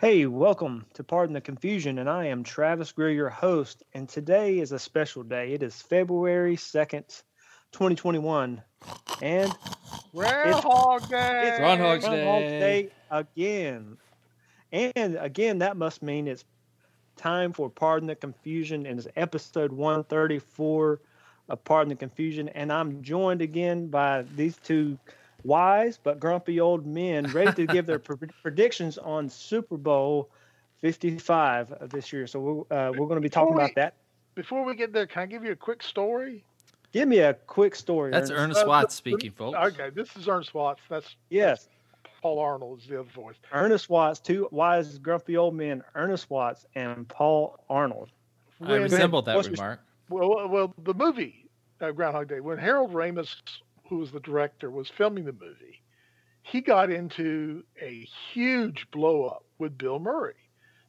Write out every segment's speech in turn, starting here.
Hey, welcome to Pardon the Confusion, and I am Travis Greer, your host. And today is a special day. It is February 2nd, 2021. And Groundhog Day. it's Groundhog's Groundhog Day. Day again. And again, that must mean it's time for Pardon the Confusion, and it's episode 134 of Pardon the Confusion. And I'm joined again by these two wise but grumpy old men ready to give their pre- predictions on Super Bowl 55 of this year. So we're, uh, we're going to be talking we- about that. Before we get there, can I give you a quick story? Give me a quick story. That's Ernest. Ernest Uh, Watts the- speaking, folks. Okay, this is Ernest Watts. That's Yes. Paul Arnold is the other voice. Ernest Watts, two wise, grumpy old men, Ernest Watts and Paul Arnold. I When- resembled that remark. Well, well, the movie uh, Groundhog Day. When Harold Ramis, who was the director, was filming the movie, he got into a huge blow up with Bill Murray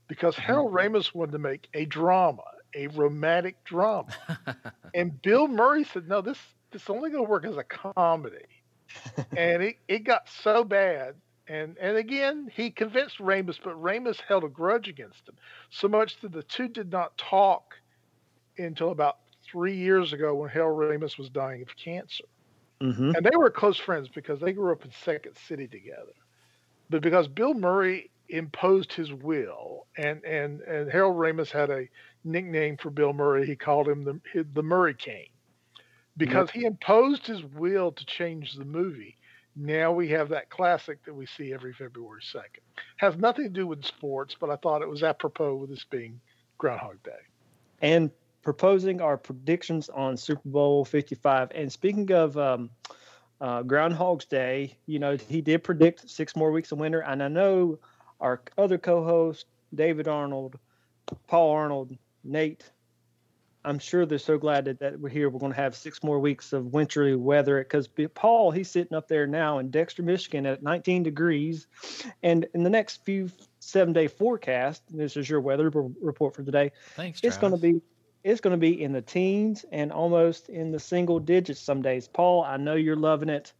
because mm-hmm. Harold Ramis wanted to make a drama, a romantic drama, and Bill Murray said, "No, this this only going to work as a comedy," and it, it got so bad. And, and again, he convinced Ramis, but Ramis held a grudge against him so much that the two did not talk until about three years ago when Harold Ramis was dying of cancer. Mm-hmm. And they were close friends because they grew up in Second City together. But because Bill Murray imposed his will, and, and, and Harold Ramis had a nickname for Bill Murray, he called him the, the Murray King. Because he imposed his will to change the movie, now we have that classic that we see every February 2nd. Has nothing to do with sports, but I thought it was apropos with this being Groundhog Day. And proposing our predictions on Super Bowl 55. And speaking of um, uh, Groundhog's Day, you know, he did predict six more weeks of winter. And I know our other co host, David Arnold, Paul Arnold, Nate, I'm sure they're so glad that, that we're here. We're going to have six more weeks of wintry weather because Paul, he's sitting up there now in Dexter, Michigan at 19 degrees. And in the next few seven day forecast, this is your weather report for today, Thanks, it's going to be it's going to be in the teens and almost in the single digits some days. Paul, I know you're loving it,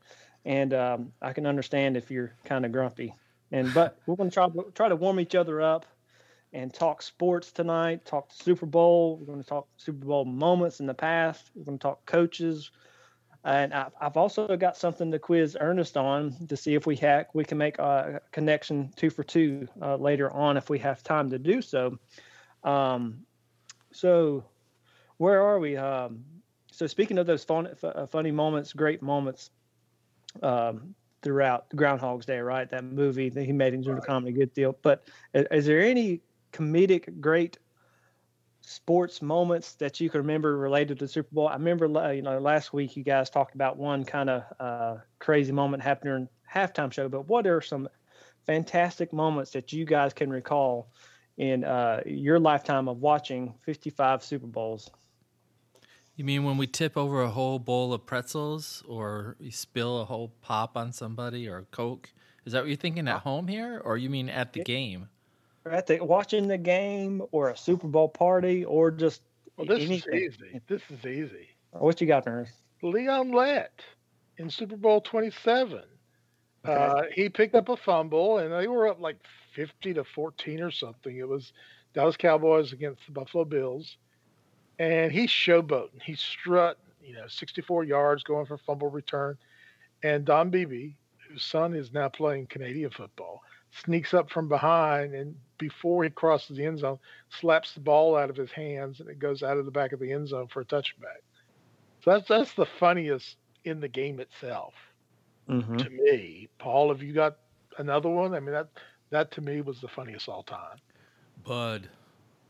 and um, I can understand if you're kind of grumpy. And but we're going to try try to warm each other up and talk sports tonight. Talk Super Bowl. We're going to talk Super Bowl moments in the past. We're going to talk coaches. And I- I've also got something to quiz Ernest on to see if we hack we can make a connection two for two uh, later on if we have time to do so. Um, so where are we? Um, so speaking of those fun, f- uh, funny moments, great moments um, throughout Groundhog's Day, right? That movie that he made into a comedy, good deal. But is, is there any comedic great sports moments that you can remember related to the Super Bowl? I remember, you know, last week you guys talked about one kind of uh, crazy moment happened during halftime show. But what are some fantastic moments that you guys can recall in uh, your lifetime of watching 55 Super Bowls? You mean when we tip over a whole bowl of pretzels or you spill a whole pop on somebody or a Coke? Is that what you're thinking at home here? Or you mean at the game? Or at the watching the game or a Super Bowl party or just Well, this anything? is easy. This is easy. What you got, Ernest? Leon Lett in Super Bowl 27. Okay. Uh, he picked up a fumble, and they were up like 50 to 14 or something. It was Dallas Cowboys against the Buffalo Bills, and he's showboating. He's strutting, you know, 64 yards going for fumble return. And Don Beebe, whose son is now playing Canadian football, sneaks up from behind, and before he crosses the end zone, slaps the ball out of his hands, and it goes out of the back of the end zone for a touchback. So that's that's the funniest in the game itself Mm-hmm. to me. Paul, have you got another one? I mean that that to me was the funniest all time. Bud.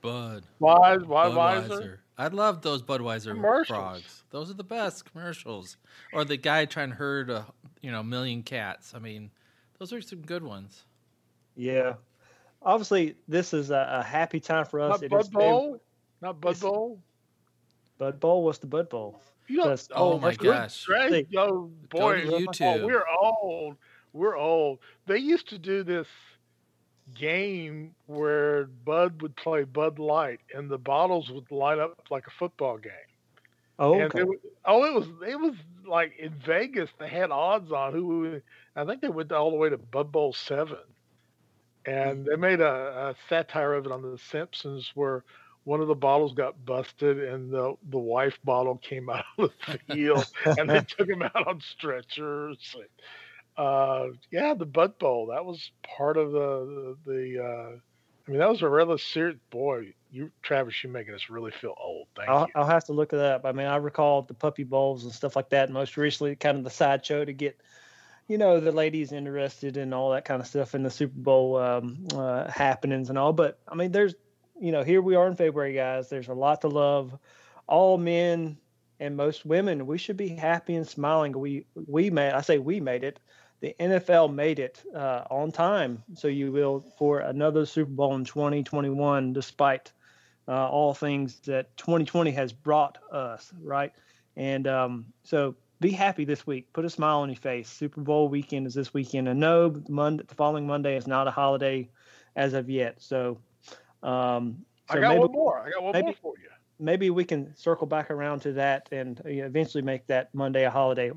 Bud. Why why Weiser? Budweiser. I love those Budweiser Commercials. frogs. Those are the best commercials. Or the guy trying to herd a you know million cats. I mean, those are some good ones. Yeah. Obviously, this is a, a happy time for us. Not It Bud is Feb- Bowl? Not Bud It's- Bowl? Bud Bowl. What's the Bud Bowl? You know, That's- oh my that's gosh. Right? Oh boy, to oh, we're old. We're old. They used to do this game where Bud would play Bud Light and the bottles would line up like a football game. Oh, okay. it was, oh, it was it was like in Vegas. They had odds on who. I think they went all the way to Bud Bowl seven, and hmm. they made a, a satire of it on The Simpsons where one of the bottles got busted and the the wife bottle came out of the field and they took him out on stretchers. Uh, yeah, the Bud Bowl that was part of the the. uh, I mean, that was a rather serious boy. You, Travis, you're making us really feel old. Thank I'll, you. I'll have to look it up. I mean, I recall the puppy bowls and stuff like that. Most recently, kind of the sideshow to get, you know, the ladies interested and all that kind of stuff in the Super Bowl um, uh, happenings and all. But I mean, there's you know, here we are in February, guys. There's a lot to love. All men and most women, we should be happy and smiling. We we made. I say we made it. The NFL made it uh, on time, so you will for another Super Bowl in 2021, despite uh, all things that 2020 has brought us, right? And um, so be happy this week. Put a smile on your face. Super Bowl weekend is this weekend. And no, Monday, the following Monday is not a holiday as of yet. So um, so I got maybe, one more. I got one maybe, more for you. Maybe we can circle back around to that and eventually make that Monday a holiday.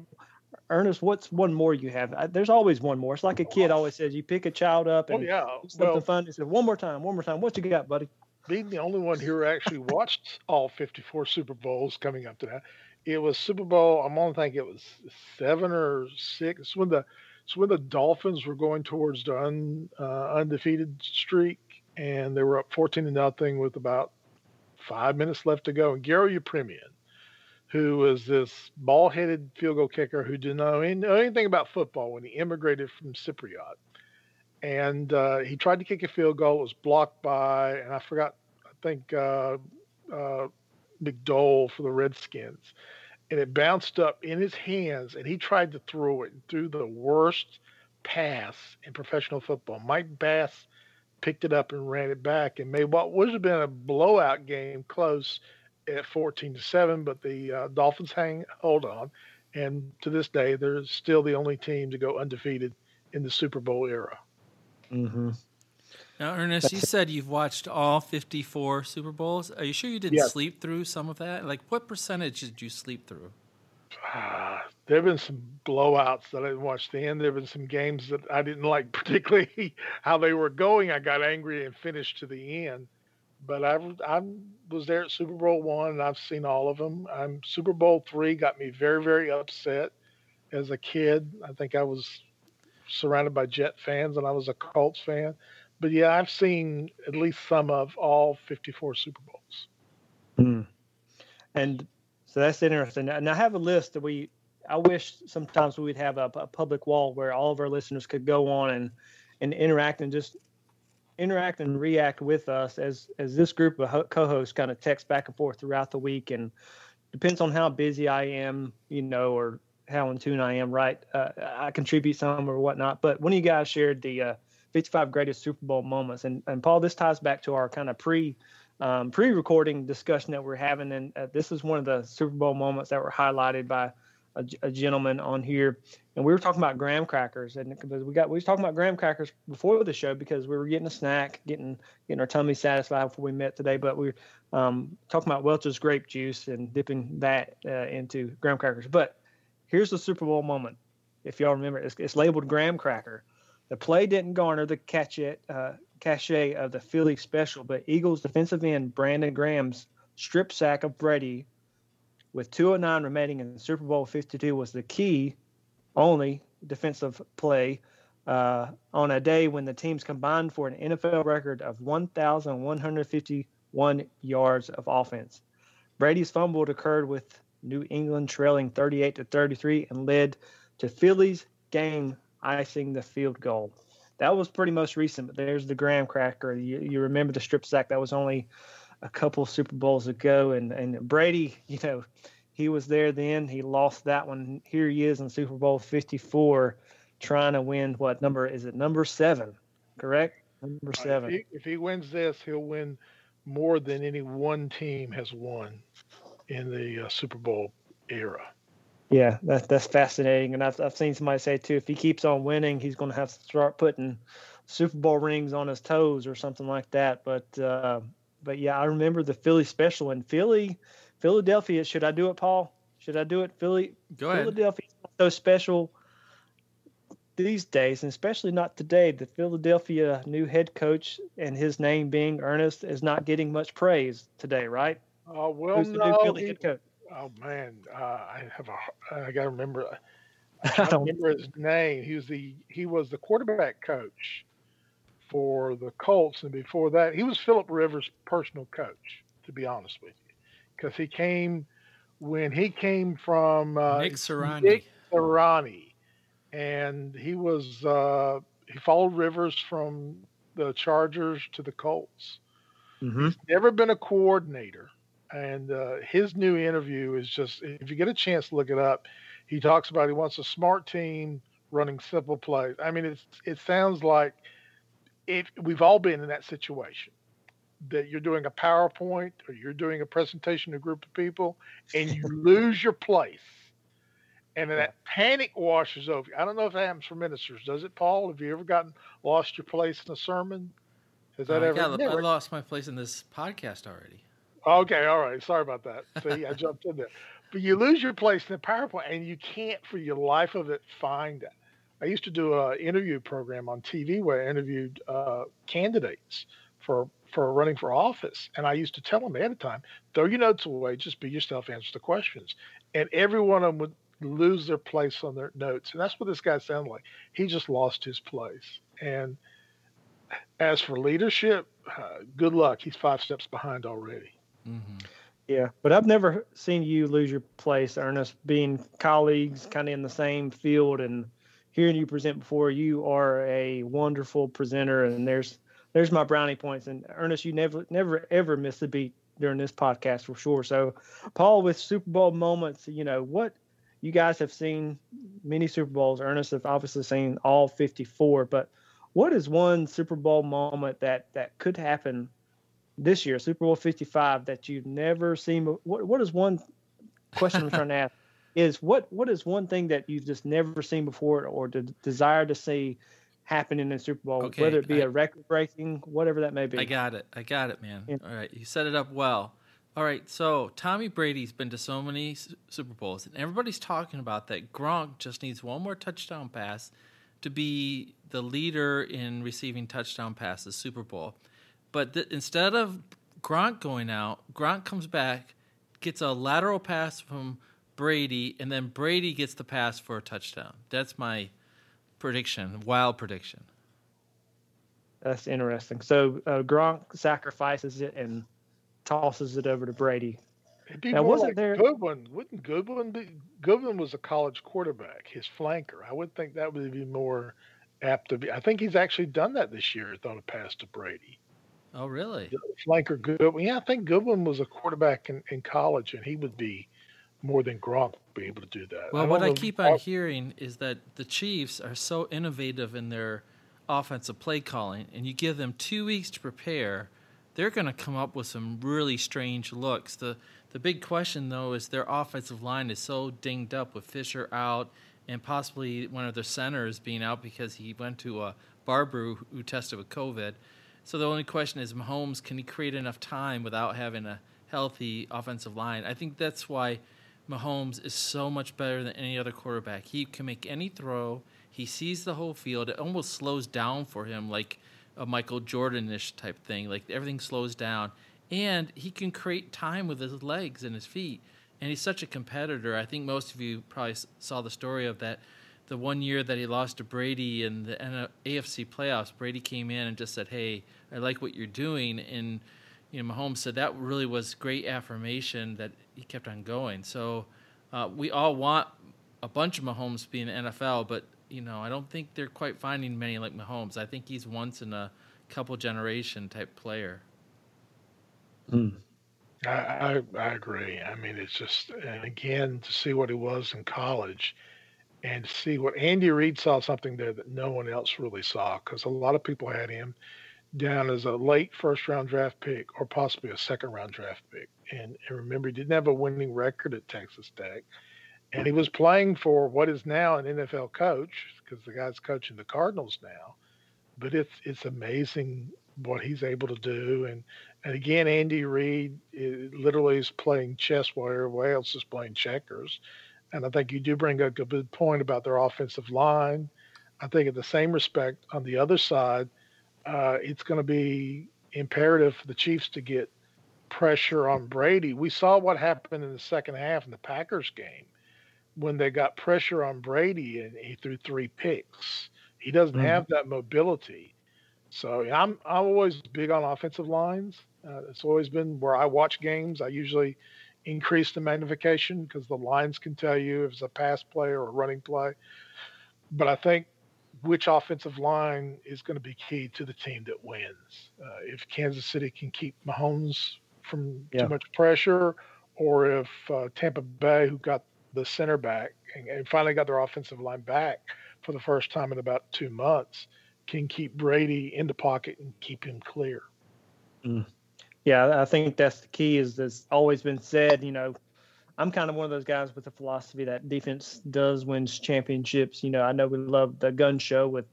Ernest, what's one more you have? There's always one more. It's like a kid always says: you pick a child up Oh and yeah. something Well, fun. He said, "One more time, one more time. What you got, buddy?" being the only one here who actually watched all 54 Super Bowls coming up to that, it was Super Bowl. I'm on think it was seven or six. It's when the it's when the Dolphins were going towards the un, uh, undefeated streak, and they were up 14 to nothing with about five minutes left to go. And Garo Yepremian, who was this ball-headed field goal kicker who didn't know, any, know anything about football when he immigrated from Cypriot, and uh, he tried to kick a field goal. It was blocked by, and I forgot, I think uh, uh, McDowell for the Redskins, and it bounced up in his hands, and he tried to throw it threw the worst pass in professional football. Mike Bass picked it up and ran it back and made what would have been a blowout game close at 14 to 7 but the uh, dolphins hang hold on and to this day they're still the only team to go undefeated in the super bowl era Mm-hmm. Now, Ernest, you said you've watched all 54 Super Bowls. Are you sure you didn't Yes. sleep through some of that? Like, what percentage did you sleep through? Ah, there have been some blowouts that I didn't watch the end. There have been some games that I didn't like, particularly how they were going. I got angry and finished to the end. But I, I was there at Super Bowl one, and I've seen all of them. I'm Super Bowl three got me very, very upset as a kid. I think I was surrounded by Jet fans, and I was a Colts fan. But yeah, I've seen at least some of all 54 Super Bowls. Mm. And so that's interesting. And I have a list that we. I wish sometimes we'd have a, a public wall where all of our listeners could go on and and interact and just interact and react with us as as this group of ho- co-hosts kind of text back and forth throughout the week and depends on how busy I am, you know, or how in tune I am. Right, uh, I contribute some or whatnot. But one of you guys shared the uh, 55 greatest Super Bowl moments, and and Paul, this ties back to our kind of pre um, pre-recording discussion that we're having, and uh, this is one of the Super Bowl moments that were highlighted by a, a gentleman on here, and we were talking about graham crackers, and we got we was talking about graham crackers before the show because we were getting a snack, getting getting our tummy satisfied before we met today, but we were um, talking about Welch's grape juice and dipping that uh, into graham crackers. But here's the Super Bowl moment, if y'all remember, it's, it's labeled graham cracker. The play didn't garner the cachet, uh, cachet of the Philly special, but Eagles defensive end Brandon Graham's strip sack of Brady with 209 remaining in Super Bowl 52 was the key only defensive play uh, on a day when the teams combined for an NFL record of 1,151 yards of offense. Brady's fumble occurred with New England trailing 38 to 33 and led to Philly's game icing the field goal. That was pretty most recent, but there's the graham cracker. You, you remember the strip sack that was only a couple Super Bowls ago, and and Brady, you know, he was there then. He lost that one. Here he is in Super Bowl 54, trying to win what number is it? Number seven, correct? Number seven. If he, if he wins this, he'll win more than any one team has won in the uh, Super Bowl era. Yeah, that's that's fascinating, and I've I've seen somebody say too, if he keeps on winning, he's going to have to start putting Super Bowl rings on his toes or something like that. But uh, but yeah, I remember the Philly special and Philly, Philadelphia. Should I do it, Paul? Should I do it, Philly? Go ahead. Philadelphia so special. these days, and especially not today. The Philadelphia new head coach and his name being Ernest is not getting much praise today, right? Oh uh, well, Who's the no, new Philly head coach? Oh man, uh, I have a. I got to remember. I don't remember his name. He was the he was the quarterback coach for the Colts, and before that, he was Philip Rivers' personal coach. To be honest with you, because he came when he came from uh, Nick Sirianni. Nick Sirianni, and he was uh, he followed Rivers from the Chargers to the Colts. Mm-hmm. He's never been a coordinator, and uh, his new interview is just if you get a chance to look it up, he talks about he wants a smart team running simple plays. I mean, it's it sounds like if we've all been in that situation that you're doing a PowerPoint or you're doing a presentation to a group of people and you lose your place. And then that panic washes over you. I don't know if that happens for ministers. Does it, Paul? Have you ever gotten lost your place in a sermon? Has that uh, ever? Yeah. I lost my place in this podcast already. Okay, all right. Sorry about that. See, I jumped in there. But you lose your place in the PowerPoint and you can't for your life of it find it. I used to do an interview program on TV where I interviewed uh, candidates for for running for office. And I used to tell them ahead of time, throw your notes away, just be yourself, answer the questions. And every one of them would lose their place on their notes. And that's what this guy sounded like. He just lost his place. And as for leadership, uh, good luck. He's five steps behind already. Mm-hmm. Yeah, but I've never seen you lose your place, Ernest, being colleagues kind of in the same field and hearing you present before. You are a wonderful presenter, and there's there's my brownie points. And Ernest, you never never ever miss a beat during this podcast for sure. So, Paul, with Super Bowl moments, you know what you guys have seen many Super Bowls. Ernest have obviously seen all 54, but what is one Super Bowl moment that that could happen this year, Super Bowl 55, that you've never seen? What what is one question I'm trying to ask? Is what what is one thing that you've just never seen before or de- desire to see happen in the Super Bowl, okay, whether it be I, a record breaking, whatever that may be. I got it. I got it, man. Yeah. All right. You set it up well. All right. So Tommy Brady's been to so many Super Bowls, and everybody's talking about that Gronk just needs one more touchdown pass to be the leader in receiving touchdown passes Super Bowl. But th- instead of Gronk going out, Gronk comes back, gets a lateral pass from Brady, and then Brady gets the pass for a touchdown. That's my prediction, wild prediction. That's interesting. So uh, Gronk sacrifices it and tosses it over to Brady. It'd now, wasn't like there... Goodwin. Wouldn't Goodwin be? Goodwin was a college quarterback, his flanker. I would think that would be more apt to be. I think he's actually done that this year. Thrown a pass to Brady. Oh, really? Flanker Goodwin. Yeah, I think Goodwin was a quarterback in, in college, and he would be more than Gronk be able to do that. Well, I what I keep on hearing is that the Chiefs are so innovative in their offensive play calling, and you give them two weeks to prepare, they're going to come up with some really strange looks. The the big question though is their offensive line is so dinged up with Fisher out and possibly one of their centers being out because he went to a barber who tested with COVID. So the only question is Mahomes can he create enough time without having a healthy offensive line? I think that's why Mahomes is so much better than any other quarterback. He can make any throw. He sees the whole field. It almost slows down for him, like a Michael Jordan-ish type thing. Like everything slows down, and he can create time with his legs and his feet. And he's such a competitor. I think most of you probably saw the story of that. The one year that he lost to Brady in the AFC playoffs, Brady came in and just said, "Hey, I like what you're doing," and you know, Mahomes said that really was great affirmation that he kept on going. So uh, we all want a bunch of Mahomes being in the NFL, but you know, I don't think they're quite finding many like Mahomes. I think he's once in a couple generation type player. Hmm. I, I, I agree. I mean, it's just and again to see what he was in college, and to see what Andy Reid saw something there that no one else really saw because a lot of people had him down as a late first round draft pick or possibly a second round draft pick. And, and remember, he didn't have a winning record at Texas Tech. And he was playing for what is now an NFL coach because the guy's coaching the Cardinals now. But it's it's amazing what he's able to do. And and again, Andy Reid eh, literally is playing chess while everybody else is playing checkers. And I think you do bring up a good point about their offensive line. I think, in the same respect, on the other side, uh, it's going to be imperative for the Chiefs to get pressure on Brady. We saw what happened in the second half in the Packers game when they got pressure on Brady and he threw three picks. He doesn't mm-hmm. have that mobility. So I'm I'm always big on offensive lines. Uh, it's always been where I watch games. I usually increase the magnification because the lines can tell you if it's a pass play or a running play. But I think which offensive line is going to be key to the team that wins. Uh, if Kansas City can keep Mahomes from yeah. too much pressure, or if uh, Tampa Bay, who got the center back and, and, finally got their offensive line back for the first time in about two months, can keep Brady in the pocket and keep him clear. Mm. Yeah, I think that's the key. Is that's always been said. You know, I'm kind of one of those guys with the philosophy that defense does wins championships. You know, I know we love the gun show with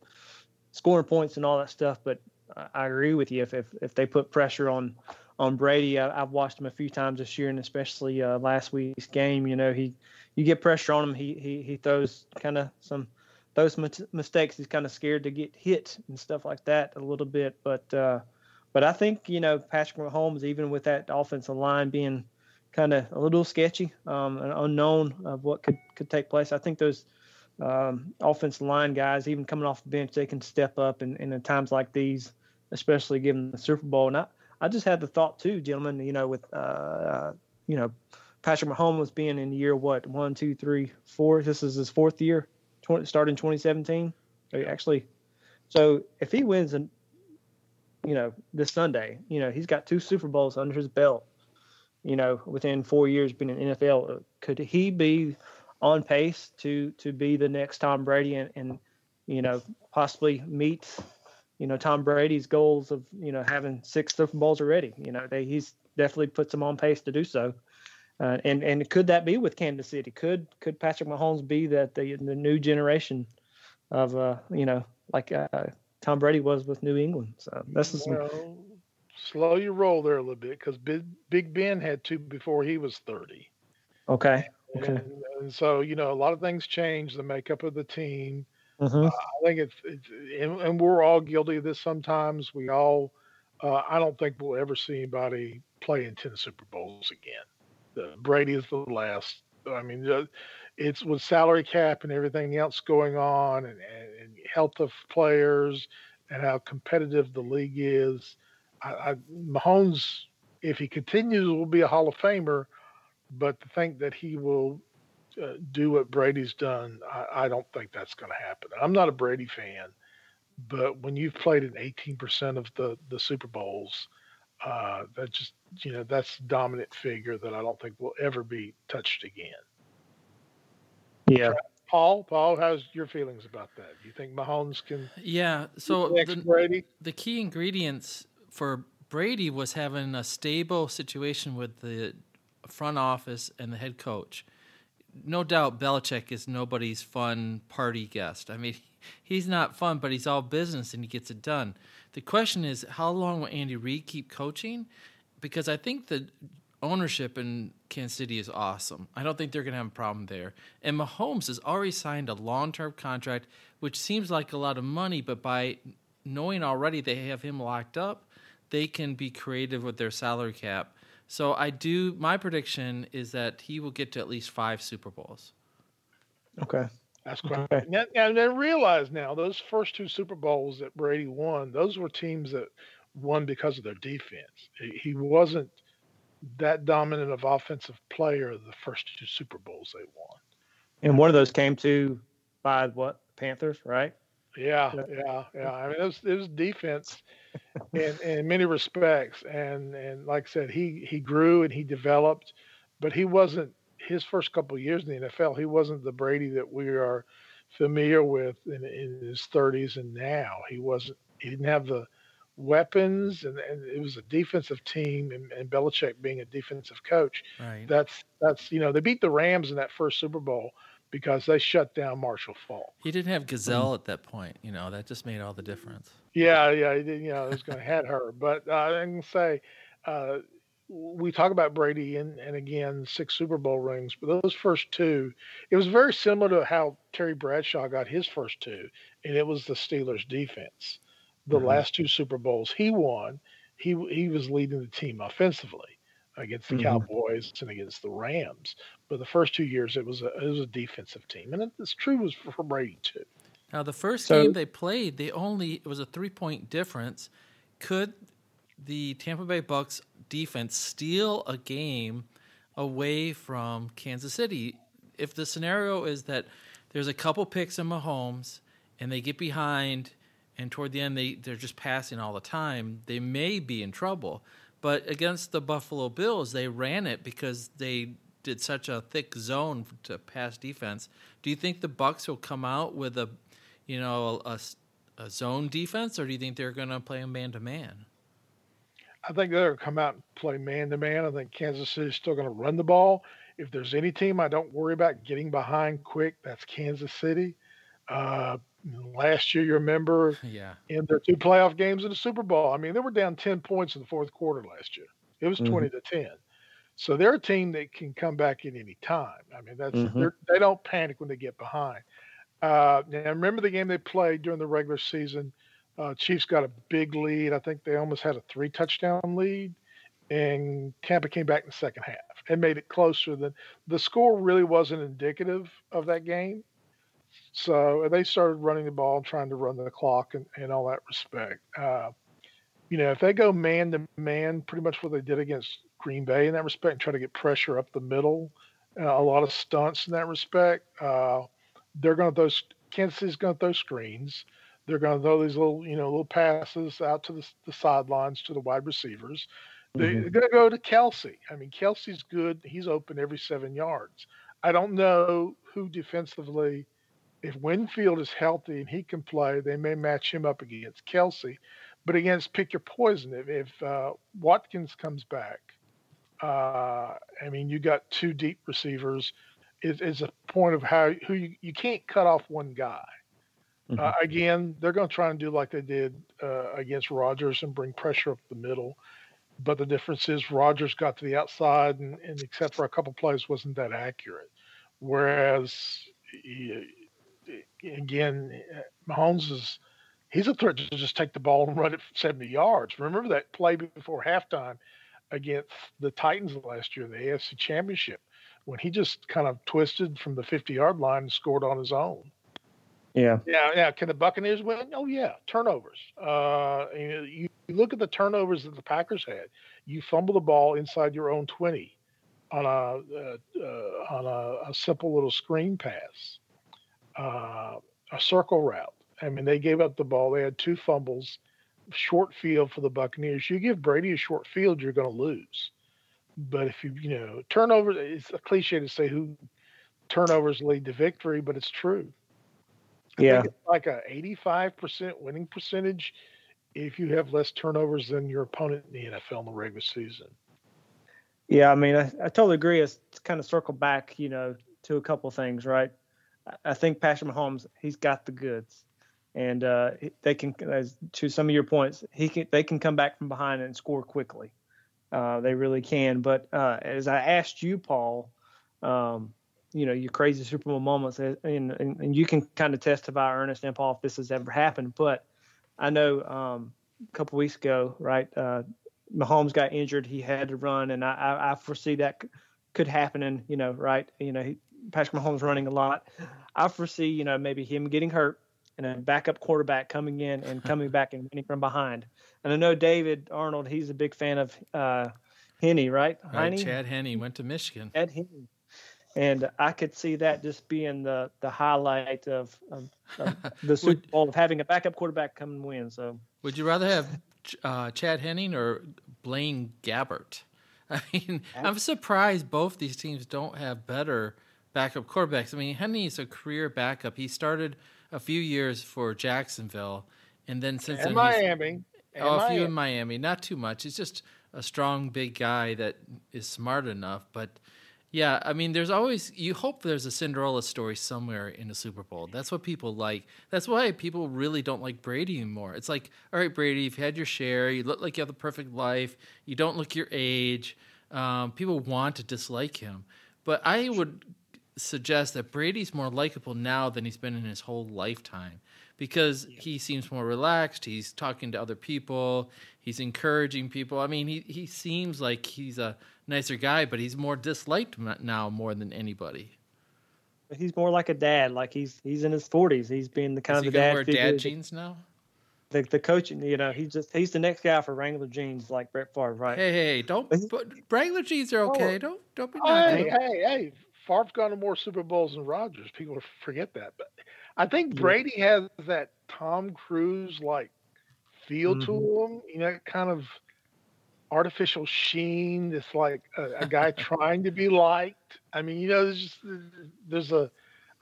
scoring points and all that stuff, but I agree with you. If if, if they put pressure on on Brady, I, have watched him a few times this year, and especially uh, last week's game. You know, he you get pressure on him, he he he throws kind of some those mistakes. He's kind of scared to get hit and stuff like that a little bit, but. uh but I think you know Patrick Mahomes, even with that offensive line being kind of a little sketchy, um, and unknown of what could could take place. I think those um, offensive line guys, even coming off the bench, they can step up in, in times like these, especially given the Super Bowl. And I, I just had the thought too, gentlemen. You know, with uh, uh, you know Patrick Mahomes being in year what one, two, three, four. This is his fourth year, 20, starting 2017. Actually, so if he wins, and you know this Sunday, you know he's got two Super Bowls under his belt you know, within four years being in NFL. Could he be on pace to to be the next Tom Brady and, and you know possibly meet you know Tom Brady's goals of you know having six Super Bowls already? You know, they, he's definitely puts him on pace to do so. Uh, and and could that be with Kansas City? Could could Patrick Mahomes be that the the new generation of uh you know like uh, Tom Brady was with New England? So that's just well, slow your roll there a little bit because Big, Big Ben had two before he was 30. Okay. Okay. And, and, so, you know, a lot of things change the makeup of the team. Mm-hmm. Uh, I think it's, it's and, and, we're all guilty of this sometimes. We all, uh, I don't think we'll ever see anybody play in 10 Super Bowls again. Uh, Brady is the last. I mean, it's with salary cap and everything else going on and, and, and health of players and how competitive the league is. I, I, Mahomes, if he continues, will be a Hall of Famer. But to think that he will uh, do what Brady's done, I, I don't think that's going to happen. I'm not a Brady fan, but when you've played in 18% of the the Super Bowls, uh, that just you know that's dominant figure that I don't think will ever be touched again. Yeah. Paul, Paul, how's your feelings about that? Do you think Mahomes can? Yeah. So the, Brady? the key ingredients for Brady was having a stable situation with the front office and the head coach. No doubt Belichick is nobody's fun party guest. I mean, he's not fun, but he's all business and he gets it done. The question is, how long will Andy Reid keep coaching? Because I think the ownership in Kansas City is awesome. I don't think they're going to have a problem there. And Mahomes has already signed a long term contract, which seems like a lot of money, but by knowing already they have him locked up, they can be creative with their salary cap. So I do. My prediction is that he will get to at least five Super Bowls. Okay. That's correct. Okay. Now, and then realize now those first two Super Bowls that Brady won, those were teams that won because of their defense. He wasn't that dominant of offensive player the first two Super Bowls they won. And one of those came to by what Panthers, right? Yeah, yeah, yeah. I mean, it was, it was defense in, in many respects, and and like I said, he he grew and he developed, but he wasn't his first couple of years in the NFL. He wasn't the Brady that we are familiar with in, in his 30s and now. He wasn't. He didn't have the weapons, and, and it was a defensive team, and, and Belichick being a defensive coach. Right. That's that's you know they beat the Rams in that first Super Bowl because they shut down Marshall Faulk. He didn't have Gisele at that point. You know, that just made all the difference. Yeah, yeah, he did, you know, he was going to have her. But uh, I can say, uh, we talk about Brady and, and again, six Super Bowl rings, but those first two, it was very similar to how Terry Bradshaw got his first two. and it was the Steelers' defense. The Mhm. last two Super Bowls he won, he he was leading the team offensively against the Mhm. Cowboys and against the Rams. But the first two years, it was a it was a defensive team, and it's true was for, for Brady too. Now, the first So- game they played, they only it was a three point difference. Could the Tampa Bay Bucks defense steal a game away from Kansas City? If the scenario is that there's a couple picks in Mahomes and they get behind, and toward the end they they're just passing all the time, they may be in trouble. But against the Buffalo Bills, they ran it because they did such a thick zone to pass defense. Do you think the Bucks will come out with a, you know, a, a zone defense, or do you think they're going to play a man to man? I think they're going to come out and play man to man. I think Kansas City's still going to run the ball. If there's any team I don't worry about getting behind quick, that's Kansas City. Uh, last year, you remember Yeah, in their two playoff games in the Super Bowl. I mean, they were down 10 points in the fourth quarter last year. It was Mhm. 20 to 10. So they're a team that can come back at any time. I mean, that's Mhm. they're they don't panic when they get behind. Uh, now remember the game they played during the regular season. Uh, Chiefs got a big lead. I think they almost had a three touchdown lead, and Tampa came back in the second half and made it closer than the score really wasn't indicative of that game. So they started running the ball and trying to run the clock and, and all that respect. Uh, you know, if they go man to man, pretty much what they did against Green Bay in that respect, and try to get pressure up the middle, uh, a lot of stunts in that respect. Uh, they're going to throw. Kansas City's going to throw screens. They're going to throw these little, you know, little passes out to the, the sidelines to the wide receivers. Mhm. They're going to go to Kelce. I mean, Kelce's good. He's open every seven yards. I don't know who defensively, if Winfield is healthy and he can play, they may match him up against Kelce. But against pick your poison. If, if uh, Watkins comes back, uh, I mean, you got two deep receivers. It, it's a point of how who you, you can't cut off one guy. Mhm. Uh, again, they're going to try and do like they did uh, against Rodgers and bring pressure up the middle. But the difference is Rodgers got to the outside, and, and except for a couple plays, wasn't that accurate. Whereas, he- again, Mahomes is he's a threat to just take the ball and run it 70 yards. Remember that play before halftime against the Titans last year, the AFC Championship, when he just kind of twisted from the 50 yard line and scored on his own. Yeah. Yeah, yeah. Can the Buccaneers win? Oh yeah, turnovers. Uh, you, know, you you look at the turnovers that the Packers had. You fumble the ball inside your own twenty on a uh, uh, on a, a simple little screen pass, uh, a circle route. I mean, they gave up the ball. They had two fumbles, short field for the Buccaneers. You give Brady a short field, you're going to lose. But if you you know turnovers, it's a cliche to say who turnovers lead to victory, but it's true. I Yeah. it's like a 85% winning percentage if you have less turnovers than your opponent in the NFL in the regular season. Yeah, I mean, I, I totally agree. It's kind of circle back, you know, to a couple things, right? I- think Patrick Mahomes, he's got the goods, and uh, they can, as to some of your points, he can, they can come back from behind and score quickly. Uh, they really can. But uh, as I asked you, Paul, um, you know, your crazy Super Bowl moments, and, and, and you can kind of testify, Ernest and Paul, if this has ever happened. But I know um, a couple weeks ago, right? Uh, Mahomes got injured. He had to run, and I, I, I foresee that could happen. And you know, right? You know, he, Patrick Mahomes running a lot. I foresee, you know, maybe him getting hurt and a backup quarterback coming in and coming back and winning from behind. And I know David Arnold. He's a big fan of uh, Henne, right? right. Heiney? Chad Henne went to Michigan. Ed Henne. And I could see that just being the the highlight of, of, of the Super Would- Bowl of having a backup quarterback come and win. So Would you rather have uh, Chad Henning or Blaine Gabbert? I mean, I'm surprised both these teams don't have better backup quarterbacks. I mean, is a career backup. He started a few years for Jacksonville, and then since And then Miami. And oh, a few in Miami, not too much. He's just a strong, big guy that is smart enough. But yeah, I mean, there's always you hope there's a Cinderella story somewhere in the Super Bowl. That's what people like. That's why people really don't like Brady anymore. It's like, all right, Brady, you've had your share. You look like you have the perfect life. You don't look your age. Um, people want to dislike him, but I would suggest that Brady's more likable now than he's been in his whole lifetime because he seems more relaxed. He's talking to other people. He's encouraging people. I mean, he he seems like he's a nicer guy, but he's more disliked now more than anybody. He's more like a dad. Like he's he's in his forties. He's being the kind Is of the dad wear figure. dad jeans now? The the coaching, you know, he's just he's the next guy for Wrangler jeans, like Brett Favre, right? Hey, hey, don't. But Wrangler jeans are oh, okay. Don't don't be oh, Hey, hey, hey! Favre's gone to more Super Bowls than Rodgers. People forget that, but I think. Brady has that Tom Cruise like feel Mhm. to him. You know, kind of artificial sheen. It's like a, a guy trying to be liked. I mean, you know, there's just there's a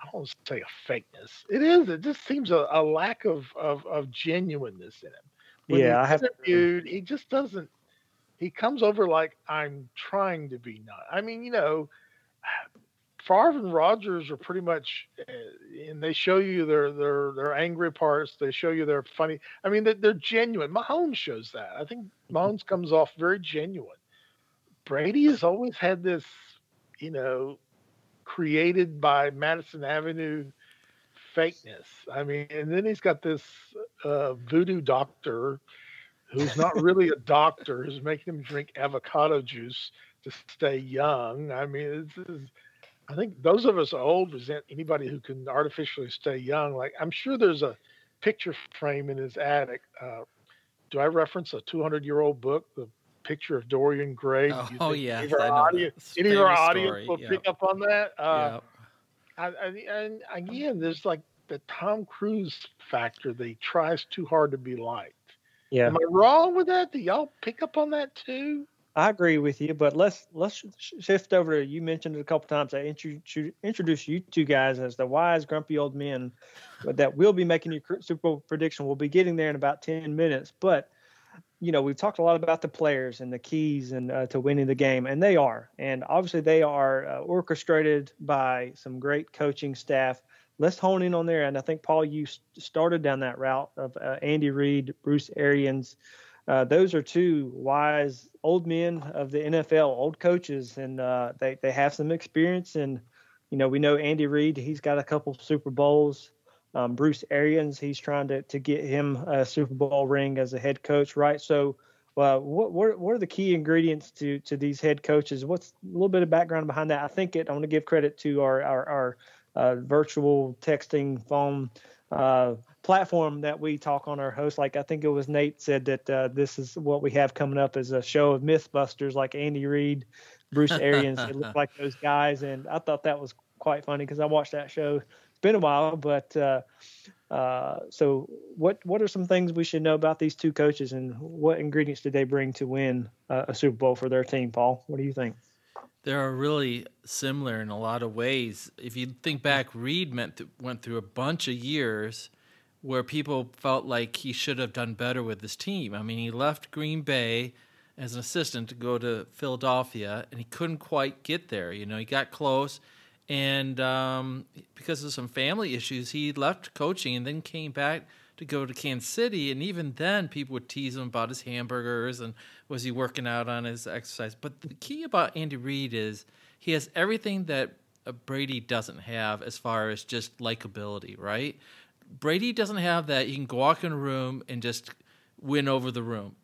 I don't want to say a fakeness. It is. It just seems a, a lack of, of of genuineness in him. When Yeah, I have to interviewed, he just doesn't. He comes over like I'm trying to be not. I mean, you know, Favre and Rodgers are pretty much, uh, and they show you their their their angry parts. They show you their funny. I mean, they're, they're genuine. Mahomes shows that. I think Mahomes comes off very genuine. Brady has always had this, you know, created by Madison Avenue fakeness. I mean, and then he's got this uh, voodoo doctor who's not really a doctor, who's making him drink avocado juice to stay young. I mean, this it's, I think those of us old resent anybody who can artificially stay young. Like, I'm sure there's a picture frame in his attic. Uh, do I reference a 200 year old book, The Picture of Dorian Gray? Do you Oh, think yes, any of our I know audience, any of our audience story, will yeah. pick up on that? Uh, yeah. I, I, and again, there's like the Tom Cruise factor that he tries too hard to be liked. Yeah, Am I wrong with that? Do y'all pick up on that too? I agree with you, but let's let's shift over to you mentioned it a couple times. I introduce introduced you two guys as the wise, grumpy old men that will be making your Super Bowl prediction. We'll be getting there in about ten minutes, but you know we've talked a lot about the players and the keys and uh, to winning the game, and they are, and obviously they are uh, orchestrated by some great coaching staff. Let's hone in on there, and I think Paul, you started down that route of uh, Andy Reid, Bruce Arians. Uh, those are two wise old men of the NFL, old coaches, and uh, they they have some experience. And you know, we know Andy Reid; he's got a couple Super Bowls. Um, Bruce Arians, he's trying to to get him a Super Bowl ring as a head coach, right? So, uh, what what what are the key ingredients to to these head coaches? What's a little bit of background behind that? I think it. I want to give credit to our our, our uh, virtual texting phone uh, platform that we talk on our host. Like I think it was Nate said that uh, this is what we have coming up as a show of MythBusters, like Andy Reid, Bruce Arians. it looked like those guys, and I thought that was quite funny because I watched that show. It's been a while, but uh, uh, so what? What are some things we should know about these two coaches, and what ingredients did they bring to win uh, a Super Bowl for their team? Paul, what do you think? They're really similar in a lot of ways. If you think back, Reid meant to, went through a bunch of years where people felt like he should have done better with his team. I mean, he left Green Bay as an assistant to go to Philadelphia, and he couldn't quite get there. You know, he got close, and um, because of some family issues, he left coaching and then came back to go to Kansas City. And even then, people would tease him about his hamburgers and was he working out on his exercise. But the key about Andy Reid is he has everything that Brady doesn't have as far as just likability, right? Brady doesn't have that. You can go walk in a room and just win over the room.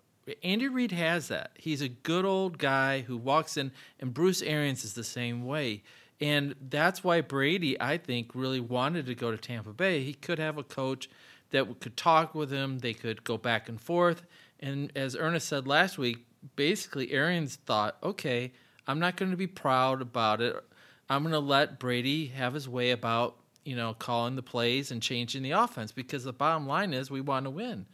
Andy Reid has that. He's a good old guy who walks in, and Bruce Arians is the same way. And that's why Brady, I think, really wanted to go to Tampa Bay. He could have a coach that could talk with him, they could go back and forth. And as Ernest said last week, basically, Arians thought, okay, I'm not going to be proud about it. I'm going to let Brady have his way about you know, calling the plays and changing the offense because the bottom line is we want to win.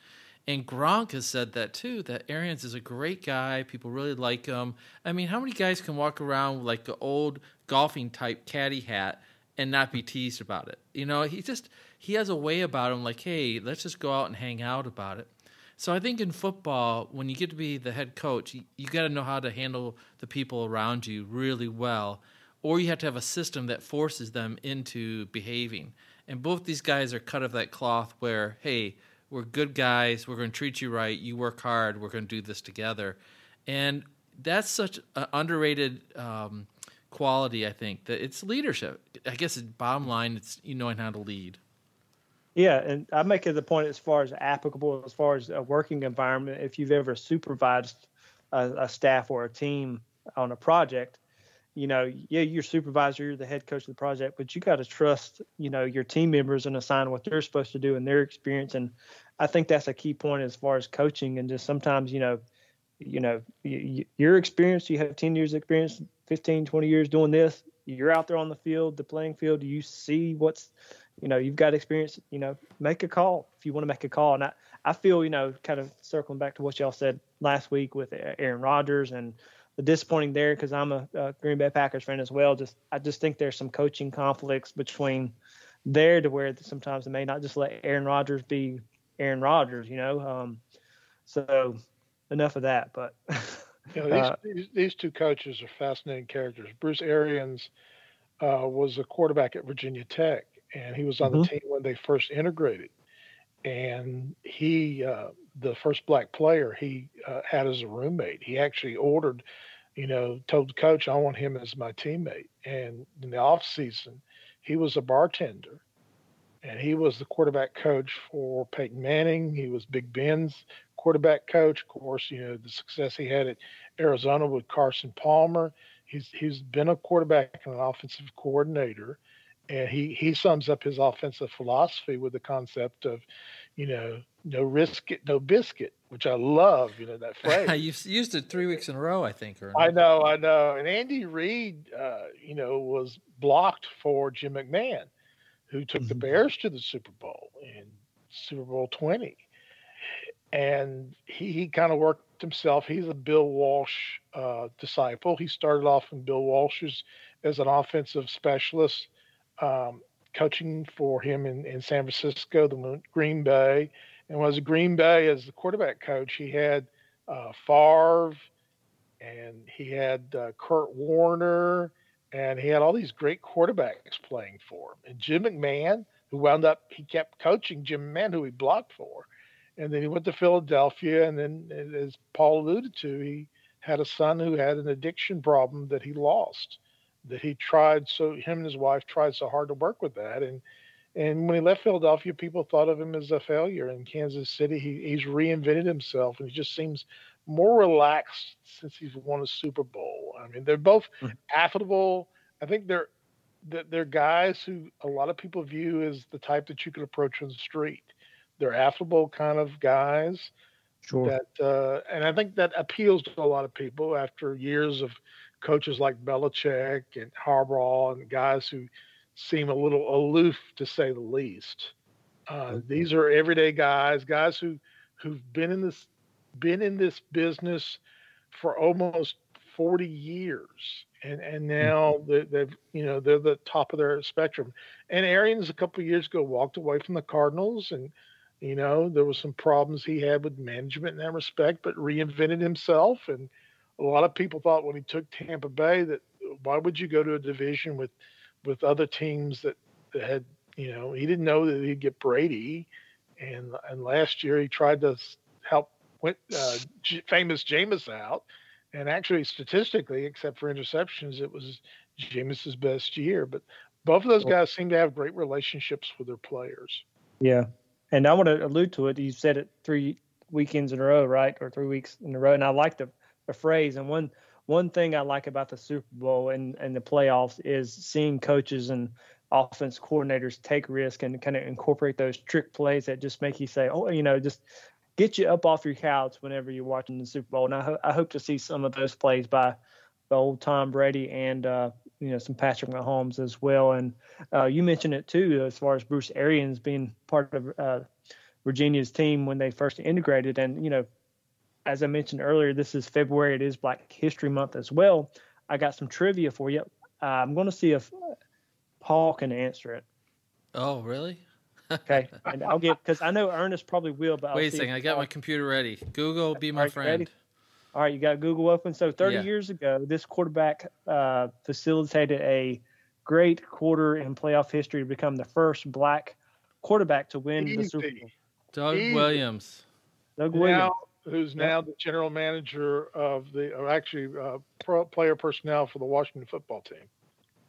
And Gronk has said that too, that Arians is a great guy. People really like him. I mean, how many guys can walk around with like the old golfing type caddy hat and not be teased about it? You know, he just, he has a way about him like, hey, let's just go out and hang out about it. So I think in football, when you get to be the head coach, you, you got to know how to handle the people around you really well or you have to have a system that forces them into behaving. And both these guys are cut of that cloth where, hey, we're good guys, we're going to treat you right, you work hard, we're going to do this together. And that's such an underrated um, quality, I think, that it's leadership. I guess bottom line, it's you knowing how to lead. Yeah, and I make it the point as far as applicable, as far as a working environment. If you've ever supervised a, a staff or a team on a project, you know, yeah, you're supervisor, you're the head coach of the project, but you got to trust, you know, your team members and assign what they're supposed to do in their experience. And I think that's a key point as far as coaching. And just sometimes, you know, you know, your experience, you have 10 years experience, 15, 20 years doing this. You're out there on the field, the playing field. You see what's, you know, you've got experience, you know, make a call if you want to make a call. And I, I feel, you know, kind of circling back to what y'all said last week with Aaron Rodgers and the disappointing there because I'm a, a, Green Bay Packers fan as well. Just I just think there's some coaching conflicts between there to where sometimes they may not just let Aaron Rodgers be Aaron Rodgers, you know. Um, so enough of that. But you know, these, uh, these, these two coaches are fascinating characters. Bruce Arians uh, was a quarterback at Virginia Tech, and he was on mm-hmm. the team when they first integrated. And he, uh, the first black player, he uh, had as a roommate. He actually ordered, you know, told the coach, "I want him as my teammate." And in the off season, he was a bartender, and he was the quarterback coach for Peyton Manning. He was Big Ben's quarterback coach. Of course, you know the success he had at Arizona with Carson Palmer. He's he's been a quarterback and an offensive coordinator, and he he sums up his offensive philosophy with the concept of, you know, no risk it, no biscuit, which I love. You know that phrase. You've used it three weeks in a row, I think. Or I know, I know. And Andy Reid, uh, you know, was blocked for Jim McMahon, who took mm-hmm. the Bears to the Super Bowl in Super Bowl twenty and he, he kind of worked himself. He's a Bill Walsh uh, disciple. He started off in Bill Walsh's as an offensive specialist, um, coaching for him in, in San Francisco, the Green Bay, and was Green Bay as the quarterback coach. He had uh, Favre, and he had uh, Kurt Warner, and he had all these great quarterbacks playing for him. And Jim McMahon, who wound up, he kept coaching Jim McMahon, who he blocked for and then he went to Philadelphia, and then, as Paul alluded to, he had a son who had an addiction problem that he lost. That he tried so him and his wife tried so hard to work with that, and and when he left Philadelphia, people thought of him as a failure. In Kansas City, he, he's reinvented himself, and he just seems more relaxed since he's won a Super Bowl. I mean, they're both mm-hmm. affable. I think they're they're guys who a lot of people view as the type that you could approach on the street they're affable kind of guys. Sure. That uh, and I think that appeals to a lot of people after years of coaches like Belichick and Harbaugh and guys who seem a little aloof to say the least. Uh, these are everyday guys, guys who who've been in this been in this business for almost 40 years and and now mm-hmm. they've you know they're the top of their spectrum and arians a couple of years ago walked away from the cardinals and you know, there was some problems he had with management in that respect, but reinvented himself. And a lot of people thought when he took Tampa Bay that why would you go to a division with with other teams that, that had you know he didn't know that he'd get Brady, and and last year he tried to help went, uh, famous Jameis out, and actually statistically, except for interceptions, it was Jameis's best year. But both of those guys seem to have great relationships with their players. Yeah, and I want to allude to it. You said it three weekends in a row, right, or three weeks in a row, and I like the, the phrase. And one one thing I like about the Super Bowl and, and the playoffs is seeing coaches and offense coordinators take risk and kind of incorporate those trick plays that just make you say, oh, you know, just get you up off your couch whenever you're watching the Super Bowl. And I, ho- I hope to see some of those plays by the old Tom Brady and uh, you know some Patrick Mahomes as well. And uh, you mentioned it too, as far as Bruce Arians being part of uh, Virginia's team when they first integrated. And you know, as I mentioned earlier, this is February. It is Black History Month as well. I got some trivia for you. Uh, I'm going to see if Paul can answer it. Oh, really? okay, and I'll get because I know Ernest probably will. But wait a second, I got my computer ready. Google, be my friend. Ready? All right, you got Google open. So 30 yeah. years ago, this quarterback uh, facilitated a great quarter in playoff history to become the first black quarterback to win Easy. the Super Bowl. Doug Easy. Williams. Doug Williams. Now, who's now the general manager of the, or actually uh, pro player personnel for the Washington football team.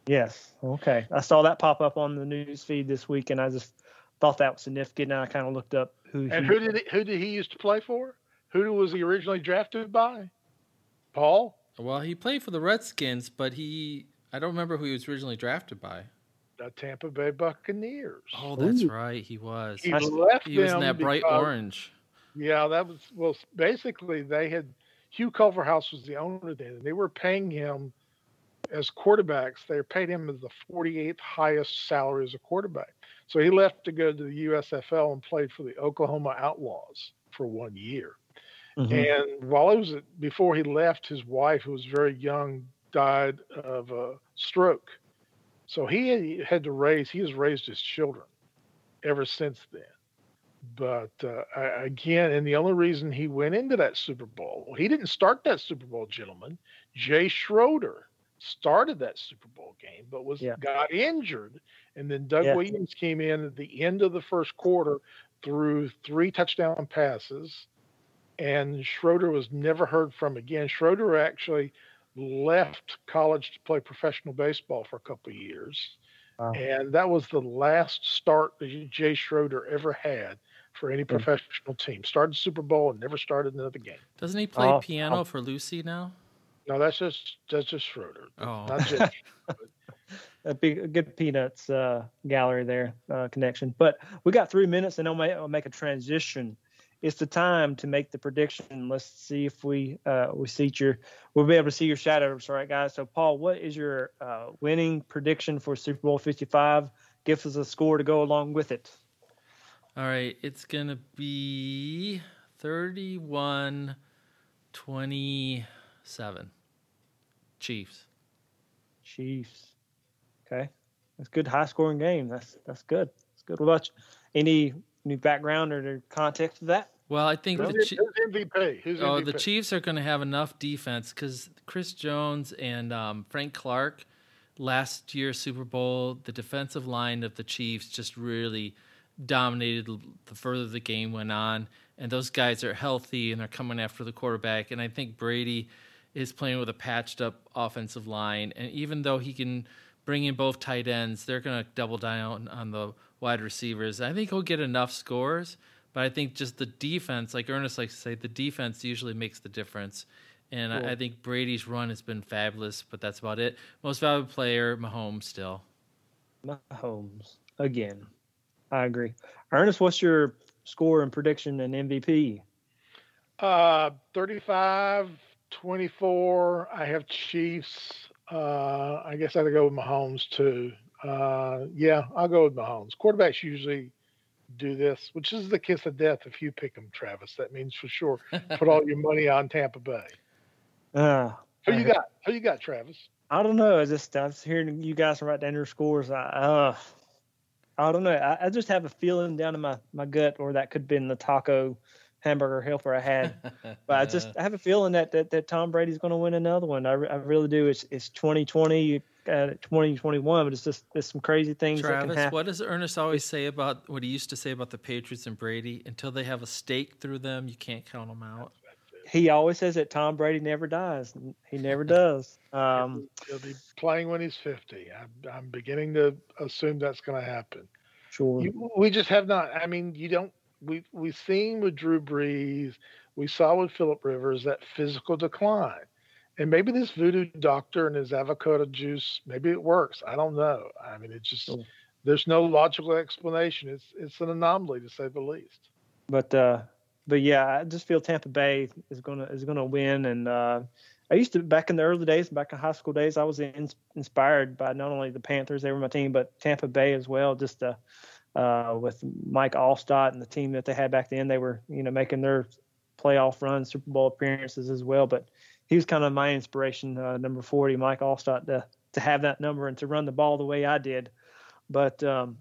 Yes. Okay. I saw that pop up on the news feed this week, and I just thought that was significant. And I kind of looked up who. And he, who did he, who did he used to play for? Who was he originally drafted by? Paul. Well, he played for the Redskins, but he I don't remember who he was originally drafted by. The Tampa Bay Buccaneers. Oh, that's Ooh. right, he was. He I- left He was in that bright because- orange. Yeah, that was well. Basically, they had Hugh Culverhouse was the owner then, and they were paying him as quarterbacks. They paid him as the 48th highest salary as a quarterback. So he left to go to the USFL and played for the Oklahoma Outlaws for one year. Mhm. And while he was before he left, his wife, who was very young, died of a stroke. So he had- had to raise. He has raised his children ever since then. But uh, I- again, and the only reason he went into that Super Bowl, he didn't start that Super Bowl, gentlemen. Jay Schroeder started that Super Bowl game, but was Yeah. got injured, and then Doug Yeah. Williams came in at the end of the first quarter, threw three touchdown passes, and Schroeder was never heard from again. Schroeder actually left college to play professional baseball for a couple of years. Wow. And that was the last start that Jay Schroeder ever had for any hmm. professional team. Started Super Bowl and never started another game. Doesn't he play Oh, piano oh. for Lucy now? No, that's just that's just Schroeder. Oh. Not Jay. a big a good peanuts uh, gallery there uh, connection. But we got three minutes, and I'll make, I'll make a transition. It's the time to make the prediction. Let's see if we uh, we see your we'll be able to see your shadows, all right, guys. So Paul, what is your uh, winning prediction for Super Bowl Fifty Five? Give us a score to go along with it. All right, it's going to be 31 27. Chiefs. Chiefs. Okay, that's good high scoring game. That's that's good. That's good. What about you? any new background or context to that? Well, I think Who's, the Chi- who's MVP? Who's Oh, MVP? the Chiefs are going to have enough defense because Chris Jones and um, Frank Clark last year's Super Bowl, the defensive line of the Chiefs just really dominated the further the game went on. And those guys are healthy and they're coming after the quarterback. And I think Brady is playing with a patched up offensive line. And even though he can bring in both tight ends, they're going to double down on the wide receivers. I think he'll get enough scores. But I think just the defense, like Ernest likes to say, the defense usually makes the difference. And Cool. I, I think Brady's run has been fabulous, but that's about it. Most valuable player, Mahomes still. Mahomes again. I agree. Ernest, what's your score and prediction and MVP? Uh, 35, 24. I have Chiefs. Uh, I guess I'd go with Mahomes too. Uh, yeah, I'll go with Mahomes. Quarterbacks usually do this, which is the kiss of death if you pick them, Travis. That means for sure put all your money on Tampa Bay. Uh, Who you got? Who you got, Travis? I don't know. I just I was hearing you guys write down your scores. I uh, I don't know. I, I just have a feeling down in my, my gut, or that could have been the taco hamburger helper I had. But I just I have a feeling that that, that Tom Brady's going to win another one. I, re- I really do. It's it's 2020, uh, 2021, but it's just there's some crazy things that can Travis, happen. what does Ernest always say about what he used to say about the Patriots and Brady? Until they have a stake through them, you can't count them out. He always says that Tom Brady never dies. He never does. Um, He'll be playing when he's 50. I'm, I'm beginning to assume that's going to happen. sure. You, we just have not. I mean, you don't. We we've seen with Drew Brees, we saw with Philip Rivers that physical decline, and maybe this voodoo doctor and his avocado juice, maybe it works. I don't know. I mean, it's just there's no logical explanation. It's it's an anomaly to say the least. but uh but yeah, I just feel Tampa Bay is gonna is gonna win. And uh, I used to back in the early days, back in high school days, I was in, inspired by not only the Panthers, they were my team, but Tampa Bay as well. Just uh, uh, with Mike Alstott and the team that they had back then, they were you know making their playoff runs, Super Bowl appearances as well. But he was kind of my inspiration, uh, number forty, Mike Alstott, to to have that number and to run the ball the way I did. But um,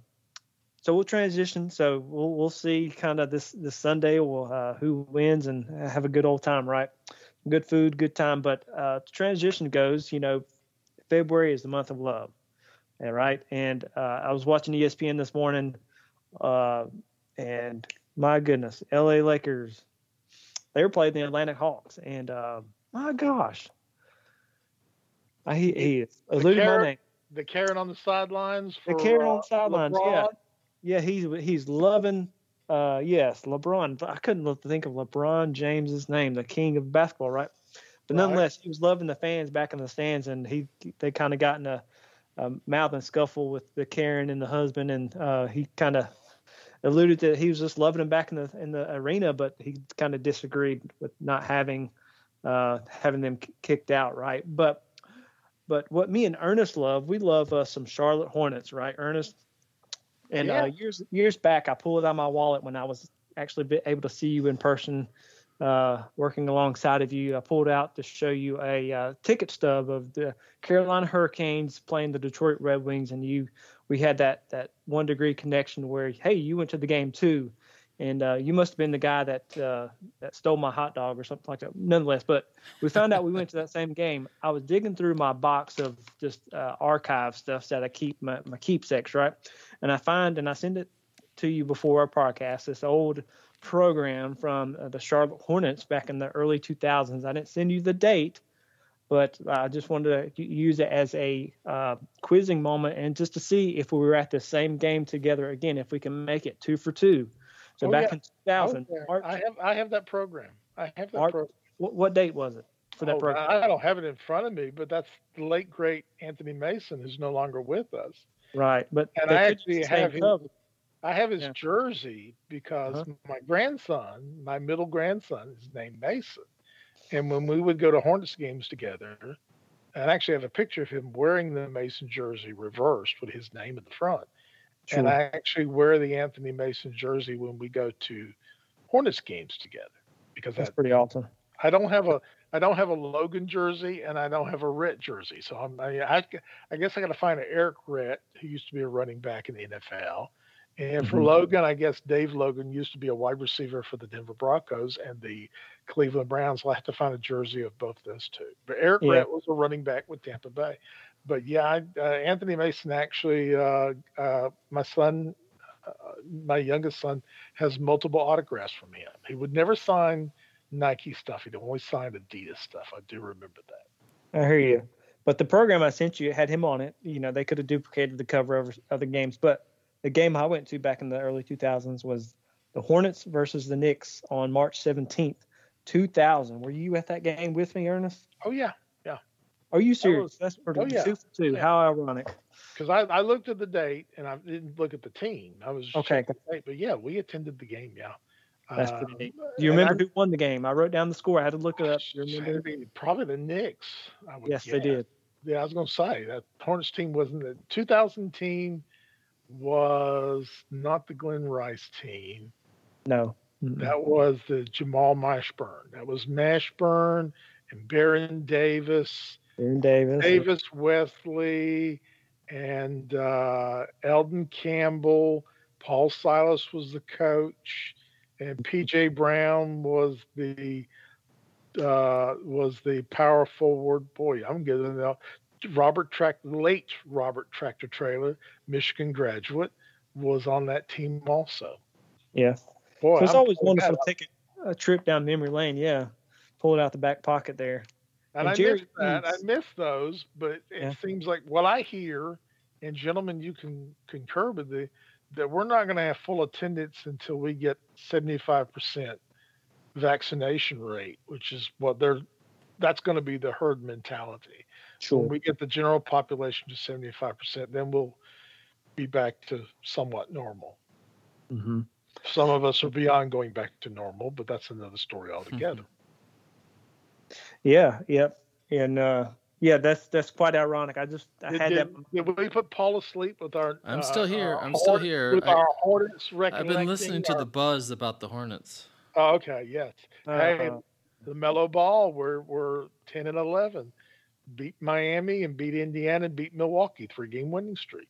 so we'll transition. So we'll we'll see kind of this this Sunday. We'll uh, who wins and have a good old time, right? Good food, good time. But uh, transition goes, you know, February is the month of love, all right. And uh, I was watching ESPN this morning, uh, and my goodness, L.A. Lakers, they were playing the Atlantic Hawks, and uh, my gosh, I he, he alluded my name. The Karen on the sidelines for The Karen on uh, the sidelines, LeBron. yeah. yeah, he's he's loving. Uh, yes, LeBron. I couldn't think of LeBron James's name, the king of basketball, right? But right. nonetheless, he was loving the fans back in the stands, and he they kind of got in a, a mouth and scuffle with the Karen and the husband, and uh, he kind of alluded that he was just loving him back in the in the arena, but he kind of disagreed with not having uh, having them kicked out, right? But but what me and Ernest love, we love uh, some Charlotte Hornets, right, Ernest? And uh, yeah. years years back, I pulled out my wallet when I was actually able to see you in person, uh, working alongside of you. I pulled out to show you a uh, ticket stub of the Carolina Hurricanes playing the Detroit Red Wings, and you we had that that one degree connection where hey, you went to the game too, and uh, you must have been the guy that uh, that stole my hot dog or something like that. Nonetheless, but we found out we went to that same game. I was digging through my box of just uh, archive stuff that I keep my, my keepsakes, right? And I find and I send it to you before our podcast. This old program from uh, the Charlotte Hornets back in the early 2000s. I didn't send you the date, but I just wanted to use it as a uh, quizzing moment and just to see if we were at the same game together again, if we can make it two for two. So oh, back yeah. in 2000, March, I have I have that program. I have that March, program. What, what, date was it for that oh, program? I don't have it in front of me, but that's the late great Anthony Mason, who's no longer with us. Right, but and I actually have his, I have his yeah. jersey because uh-huh. my grandson, my middle grandson, is named Mason, and when we would go to Hornets games together, and I actually have a picture of him wearing the Mason jersey reversed with his name in the front. Sure. And I actually wear the Anthony Mason jersey when we go to Hornets games together because that's pretty awesome. I don't have a I don't have a Logan jersey and I don't have a Rhett jersey, so I'm, I, I, I guess I got to find an Eric Rhett who used to be a running back in the NFL, and for mm-hmm. Logan, I guess Dave Logan used to be a wide receiver for the Denver Broncos and the Cleveland Browns. I'll have to find a jersey of both those two. But Eric yeah. Was a running back with Tampa Bay but yeah, I, uh, Anthony Mason actually, uh, uh, my son, uh, my youngest son, has multiple autographs from him. He would never sign Nike stuff. He'd only sign Adidas stuff. I do remember that. I hear you. But the program I sent you had him on it. You know, they could have duplicated the cover of other games. But the game I went to back in the early 2000s was the Hornets versus the Knicks on March 17th, 2000. Were you at that game with me, Ernest? Oh yeah, yeah. are you serious? Was, That's pretty oh, yeah. two for. Yeah. How ironic. Because I, I looked at the date and I didn't look at the team. I was okay. Date, but yeah, we attended the game. Yeah. That's uh, pretty neat. Do you remember I, who won the game? I wrote down the score. I had to look it up. You remember? Probably the Knicks. yes, guess. they did. Yeah, I was going to say that Hornets team wasn't the 2000 team was not the Glenn Rice team. No. Mm-hmm. That was the Jamal Mashburn. That was Mashburn and Baron Davis Baron Davis. David Wesley and uh, Elden Campbell. Paul Silas was the coach, and PJ Brown was the uh, was the power forward. Boy, I'm getting now. Robert Track, late Robert Tractor Traylor, Michigan graduate, was on that team also. Yeah. Boy, so it's I'm always wonderful to take a, a trip down memory lane. Yeah, pull it out the back pocket there. And, and I Jerry miss that. I miss those, but it yeah. seems like what I hear, and gentlemen, you can concur with the that we're not going to have full attendance until we get 75% vaccination rate, which is what they're that's going to be the herd mentality. Sure. When we get the general population to 75%, then we'll be back to somewhat normal. Mm-hmm. Some of us are beyond going back to normal, but that's another story altogether. Mm-hmm. Yeah, yep. And uh yeah, that's that's quite ironic. I just I did, had did, that. Did we put Paul asleep with our? I'm uh, still here. I'm still here. With I, our Hornets I've been listening to the buzz about the Hornets. Oh, okay. Yes. Uh Hey, LaMelo Ball. We're we're ten and eleven. Beat Miami and beat Indiana and beat Milwaukee. Three game winning streak.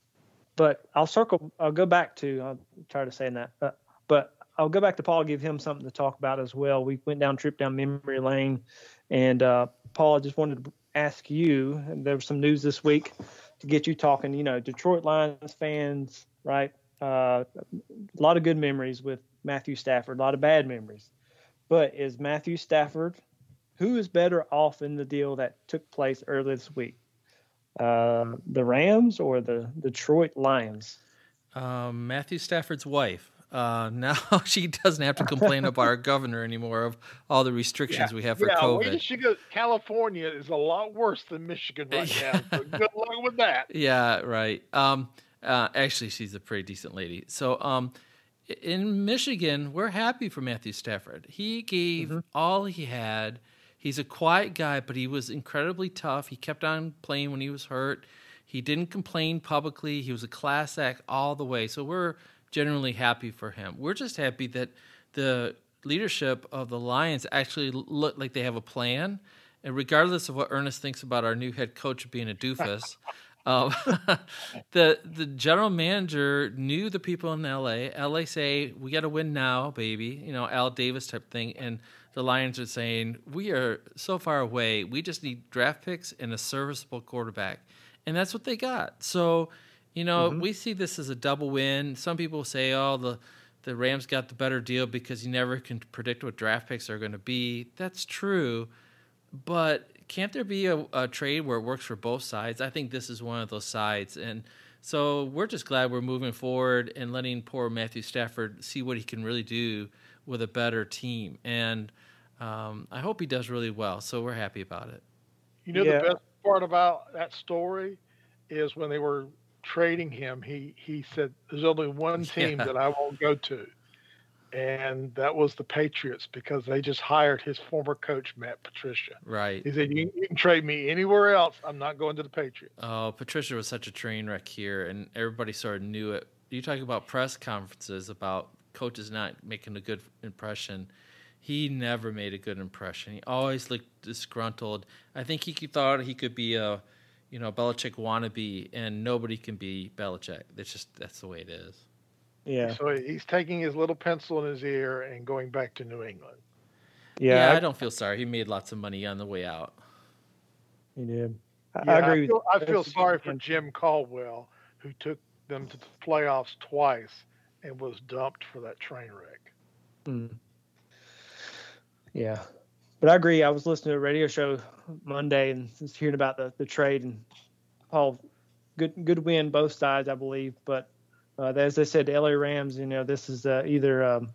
But I'll circle. I'll go back to. I'm tired of saying that. Uh, but I'll go back to Paul, give him something to talk about as well. We went down trip down memory lane, and uh, Paul, I just wanted to ask you. There was some news this week to get you talking. You know, Detroit Lions fans, right? Uh, a lot of good memories with Matthew Stafford, a lot of bad memories. But is Matthew Stafford, who is better off in the deal that took place earlier this week? Uh, the Rams or the Detroit Lions? Um, Matthew Stafford's wife. Uh, now she doesn't have to complain about our governor anymore of all the restrictions Yeah. we have for yeah, COVID. wait till she goes. California is a lot worse than Michigan right now. So good luck with that. Yeah, right. Um, uh, actually, she's a pretty decent lady. So, um, in Michigan, we're happy for Matthew Stafford. He gave all he had. He's a quiet guy, but he was incredibly tough. He kept on playing when he was hurt. He didn't complain publicly. He was a class act all the way. So we're generally happy for him. We're just happy that the leadership of the Lions actually look like they have a plan. And regardless of what Ernest thinks about our new head coach being a doofus, um, the the general manager knew the people in LA. LA say we got to win now, baby. You know, Al Davis type thing, and the Lions are saying we are so far away. We just need draft picks and a serviceable quarterback, and that's what they got. So, you know, mm-hmm. we see this as a double win. Some people say, oh, the the Rams got the better deal because you never can predict what draft picks are going to be. That's true, but can't there be a, a trade where it works for both sides? I think this is one of those sides, and so we're just glad we're moving forward and letting poor Matthew Stafford see what he can really do with a better team, and um, I hope he does really well. So we're happy about it. You know Yeah. the best part about that story is when they were trading him, he he said, "There's only one team Yeah. that I won't go to," and that was the Patriots because they just hired his former coach Matt Patricia. Right. He said, "You, you can trade me anywhere else. I'm not going to the Patriots." Oh, Patricia was such a train wreck here, and everybody sort of knew it. You talk about press conferences about coaches not making a good impression. He never made a good impression. He always looked disgruntled. I think he thought he could be a, you know, Belichick wannabe, and nobody can be Belichick. That's just that's the way it is. Yeah, So he's taking his little pencil in his ear and going back to New England. Yeah, yeah, I don't feel sorry. He made lots of money on the way out. he did. I, Yeah, I agree. feel, with I feel sorry for Jim Caldwell, who took them to the playoffs twice and was dumped for that train wreck. Mm. Yeah, but I agree. I was listening to a radio show Monday and just hearing about the, the trade and Paul, good good win both sides, I believe. But uh, as I said, the LA Rams, you know, this is uh, either um,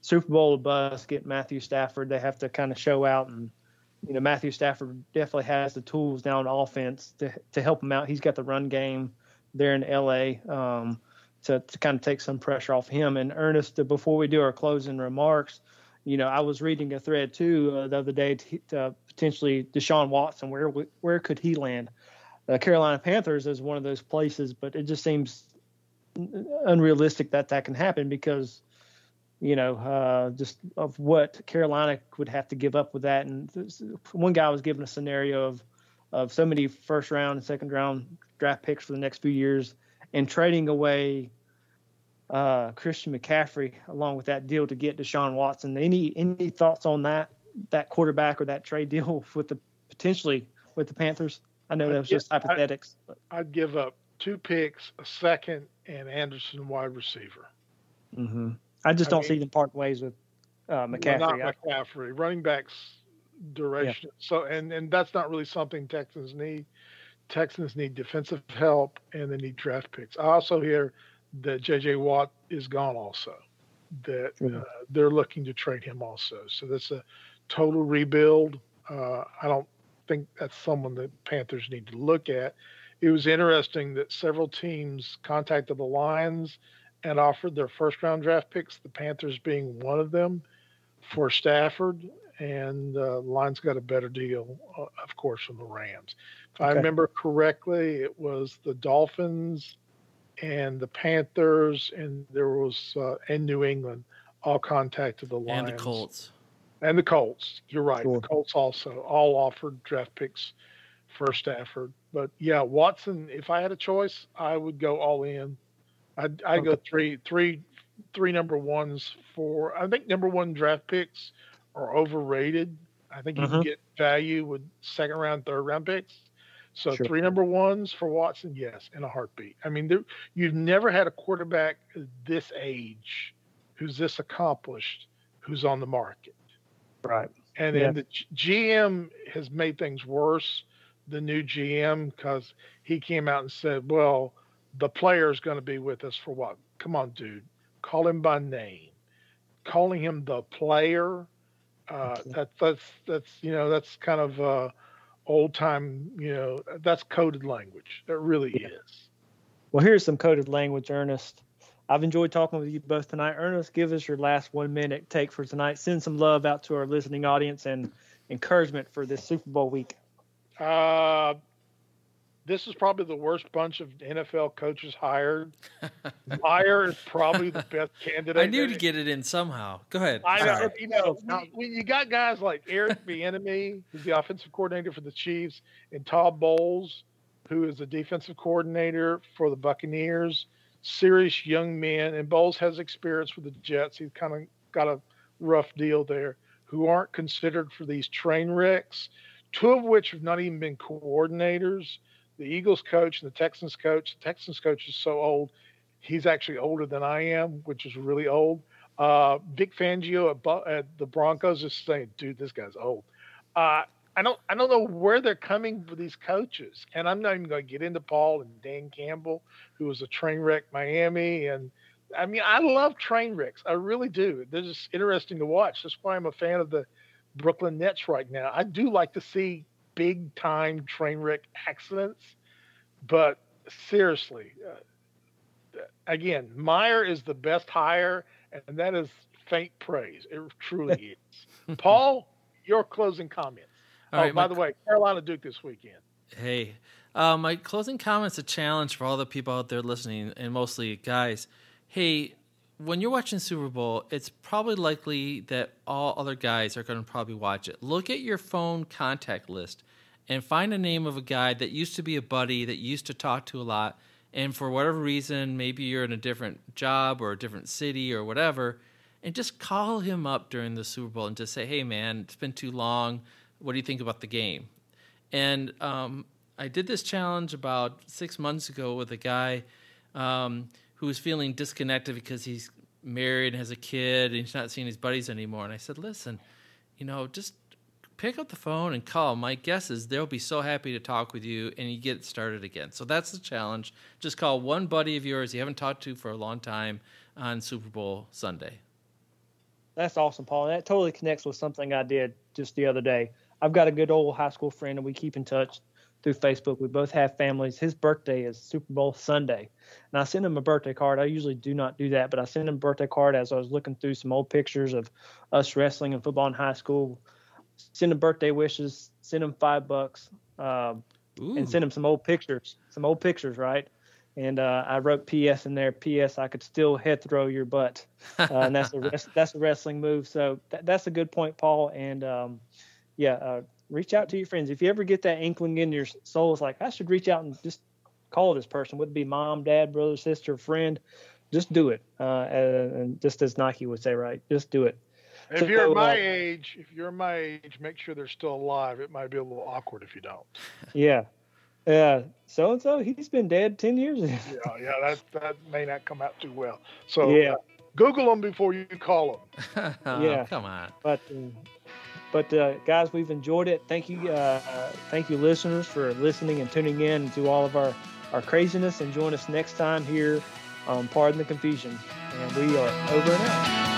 Super Bowl or bust. Get Matthew Stafford. They have to kind of show out, and you know, Matthew Stafford definitely has the tools now on offense to to help him out. He's got the run game there in LA. Um, to, to kind of take some pressure off him. And Ernest, uh, before we do our closing remarks, you know, I was reading a thread too uh, the other day to, to potentially Deshaun Watson. Where where could he land? The Carolina Panthers is one of those places, but it just seems unrealistic that that can happen because you know uh, just of what Carolina would have to give up with that. And one guy was given a scenario of of so many first round and second round draft picks for the next few years and trading away uh, Christian McCaffrey along with that deal to get Deshaun Watson. Any any thoughts on that that quarterback or that trade deal with the potentially with the Panthers? I know that was just I- hypothetics. but, I'd give up two picks, a second, and Anderson wide receiver. Mm-hmm. I just I don't mean- see them part ways with uh, Well, McCaffrey. not I- McCaffrey. Running backs direction. So and and that's not really something Texans need. Texans need defensive help and they need draft picks. I also hear that J.J. Watt is gone also. That uh, they're looking to trade him also. So that's a total rebuild. Uh, I don't think that's someone that Panthers need to look at. It was interesting that several teams contacted the Lions and offered their first round draft picks, the Panthers being one of them for Stafford, and uh, Lions got a better deal, uh, of course, from the Rams. If I remember correctly, it was the Dolphins and the Panthers, and there was uh, and New England all contacted the Lions And the Colts. and the Colts. You're right. Sure. The Colts also all offered draft picks for Stafford. But yeah, Watson. If I had a choice, I would go all in. I'd, I'd go Okay. three, three, three number ones for. I think number one draft picks are overrated. I think you can Mhm. get value with second round, third round picks. So Sure. three number ones for Watson, yes, in a heartbeat. I mean, there, you've never had a quarterback this age who's this accomplished who's on the market. right. And Yeah. then the G- GM has made things worse. The new GM because he came out and said, "Well, the player is going to be with us for what? Come on, dude. Call him by name. Calling him the player. Uh, that, that's that's you know that's kind of uh, old time you know that's coded language. That really yeah. is. Well, here's some coded language, Ernest. I've enjoyed talking with you both tonight. Ernest, give us your last one minute take for tonight. Send some love out to our listening audience and encouragement for this Super Bowl week. Uh, this is probably the worst bunch of NFL coaches hired. Meyer is probably the best candidate. I knew to get it in somehow. Go ahead. I know. You know, when you got guys like Eric Bieniemy, who's the offensive coordinator for the Chiefs, and Todd Bowles, who is the defensive coordinator for the Buccaneers, serious young men, and Bowles has experience with the Jets. He's kind of got a rough deal there. Who aren't considered for these train wrecks, two of which have not even been coordinators the Eagles coach and the Texans coach. The Texans coach is so old; he's actually older than I am, which is really old. Uh, Vic Fangio at, at, the Broncos is saying, "Dude, this guy's old." Uh, I don't, I don't know where they're coming for these coaches, and I'm not even going to get into Paul and Dan Campbell, who was a train wreck Miami, and I mean, I love train wrecks. I really do. They're just interesting to watch. That's why I'm a fan of the Brooklyn Nets right now. I do like to see big time train wreck accidents. But seriously, uh, again, Meyer is the best hire, and that is faint praise. It truly is. Paul, your closing comments. All oh, right, by my, the way, Carolina Duke this weekend. Hey, uh, my closing comments a challenge for all the people out there listening, and mostly guys. Hey, when you're watching Super Bowl, it's probably likely that all other guys are going to probably watch it. Look at your phone contact list and find a name of a guy that used to be a buddy that used to talk to a lot. And for whatever reason, maybe you're in a different job or a different city or whatever, and just call him up during the Super Bowl and just say, hey, man, it's been too long. What do you think about the game? And um, I did this challenge about six months ago with a guy. Um, who was feeling disconnected because he's married and has a kid and he's not seeing his buddies anymore. And I said, listen, you know, just pick up the phone and call. My guess is they'll be so happy to talk with you and you get started again. So that's the challenge. Just call one buddy of yours you haven't talked to for a long time on Super Bowl Sunday. That's awesome, Paul. That totally connects with something I did just the other day. I've got a good old high school friend and we keep in touch through Facebook. We both have families. His birthday is Super Bowl Sunday. And I sent him a birthday card. I usually do not do that, but I sent him a birthday card as I was looking through some old pictures of us wrestling and football in high school. Send him birthday wishes, send him five bucks, uh, and send him some old pictures, some old pictures, right? And uh, I wrote P.S. in there. P.S. I could still head throw your butt, uh, and that's a that's a wrestling move. So th- that's a good point, Paul. And um, yeah, uh, reach out to your friends. If you ever get that inkling in your soul, it's like I should reach out and just call this person. Would it be mom, dad, brother, sister, friend? Just do it. Uh, and just as Nike would say, right? Just do it. If so, you're my uh, age, if you're my age, make sure they're still alive. It might be a little awkward if you don't. Yeah. Yeah, so and so he's been dead ten years. yeah, yeah, that that may not come out too well. So yeah, uh, Google them before you call them. yeah, come on. But uh, but uh, guys, we've enjoyed it. Thank you, uh, thank you, listeners, for listening and tuning in to all of our our craziness. And join us next time here on Pardon the Confusion. And we are over and out.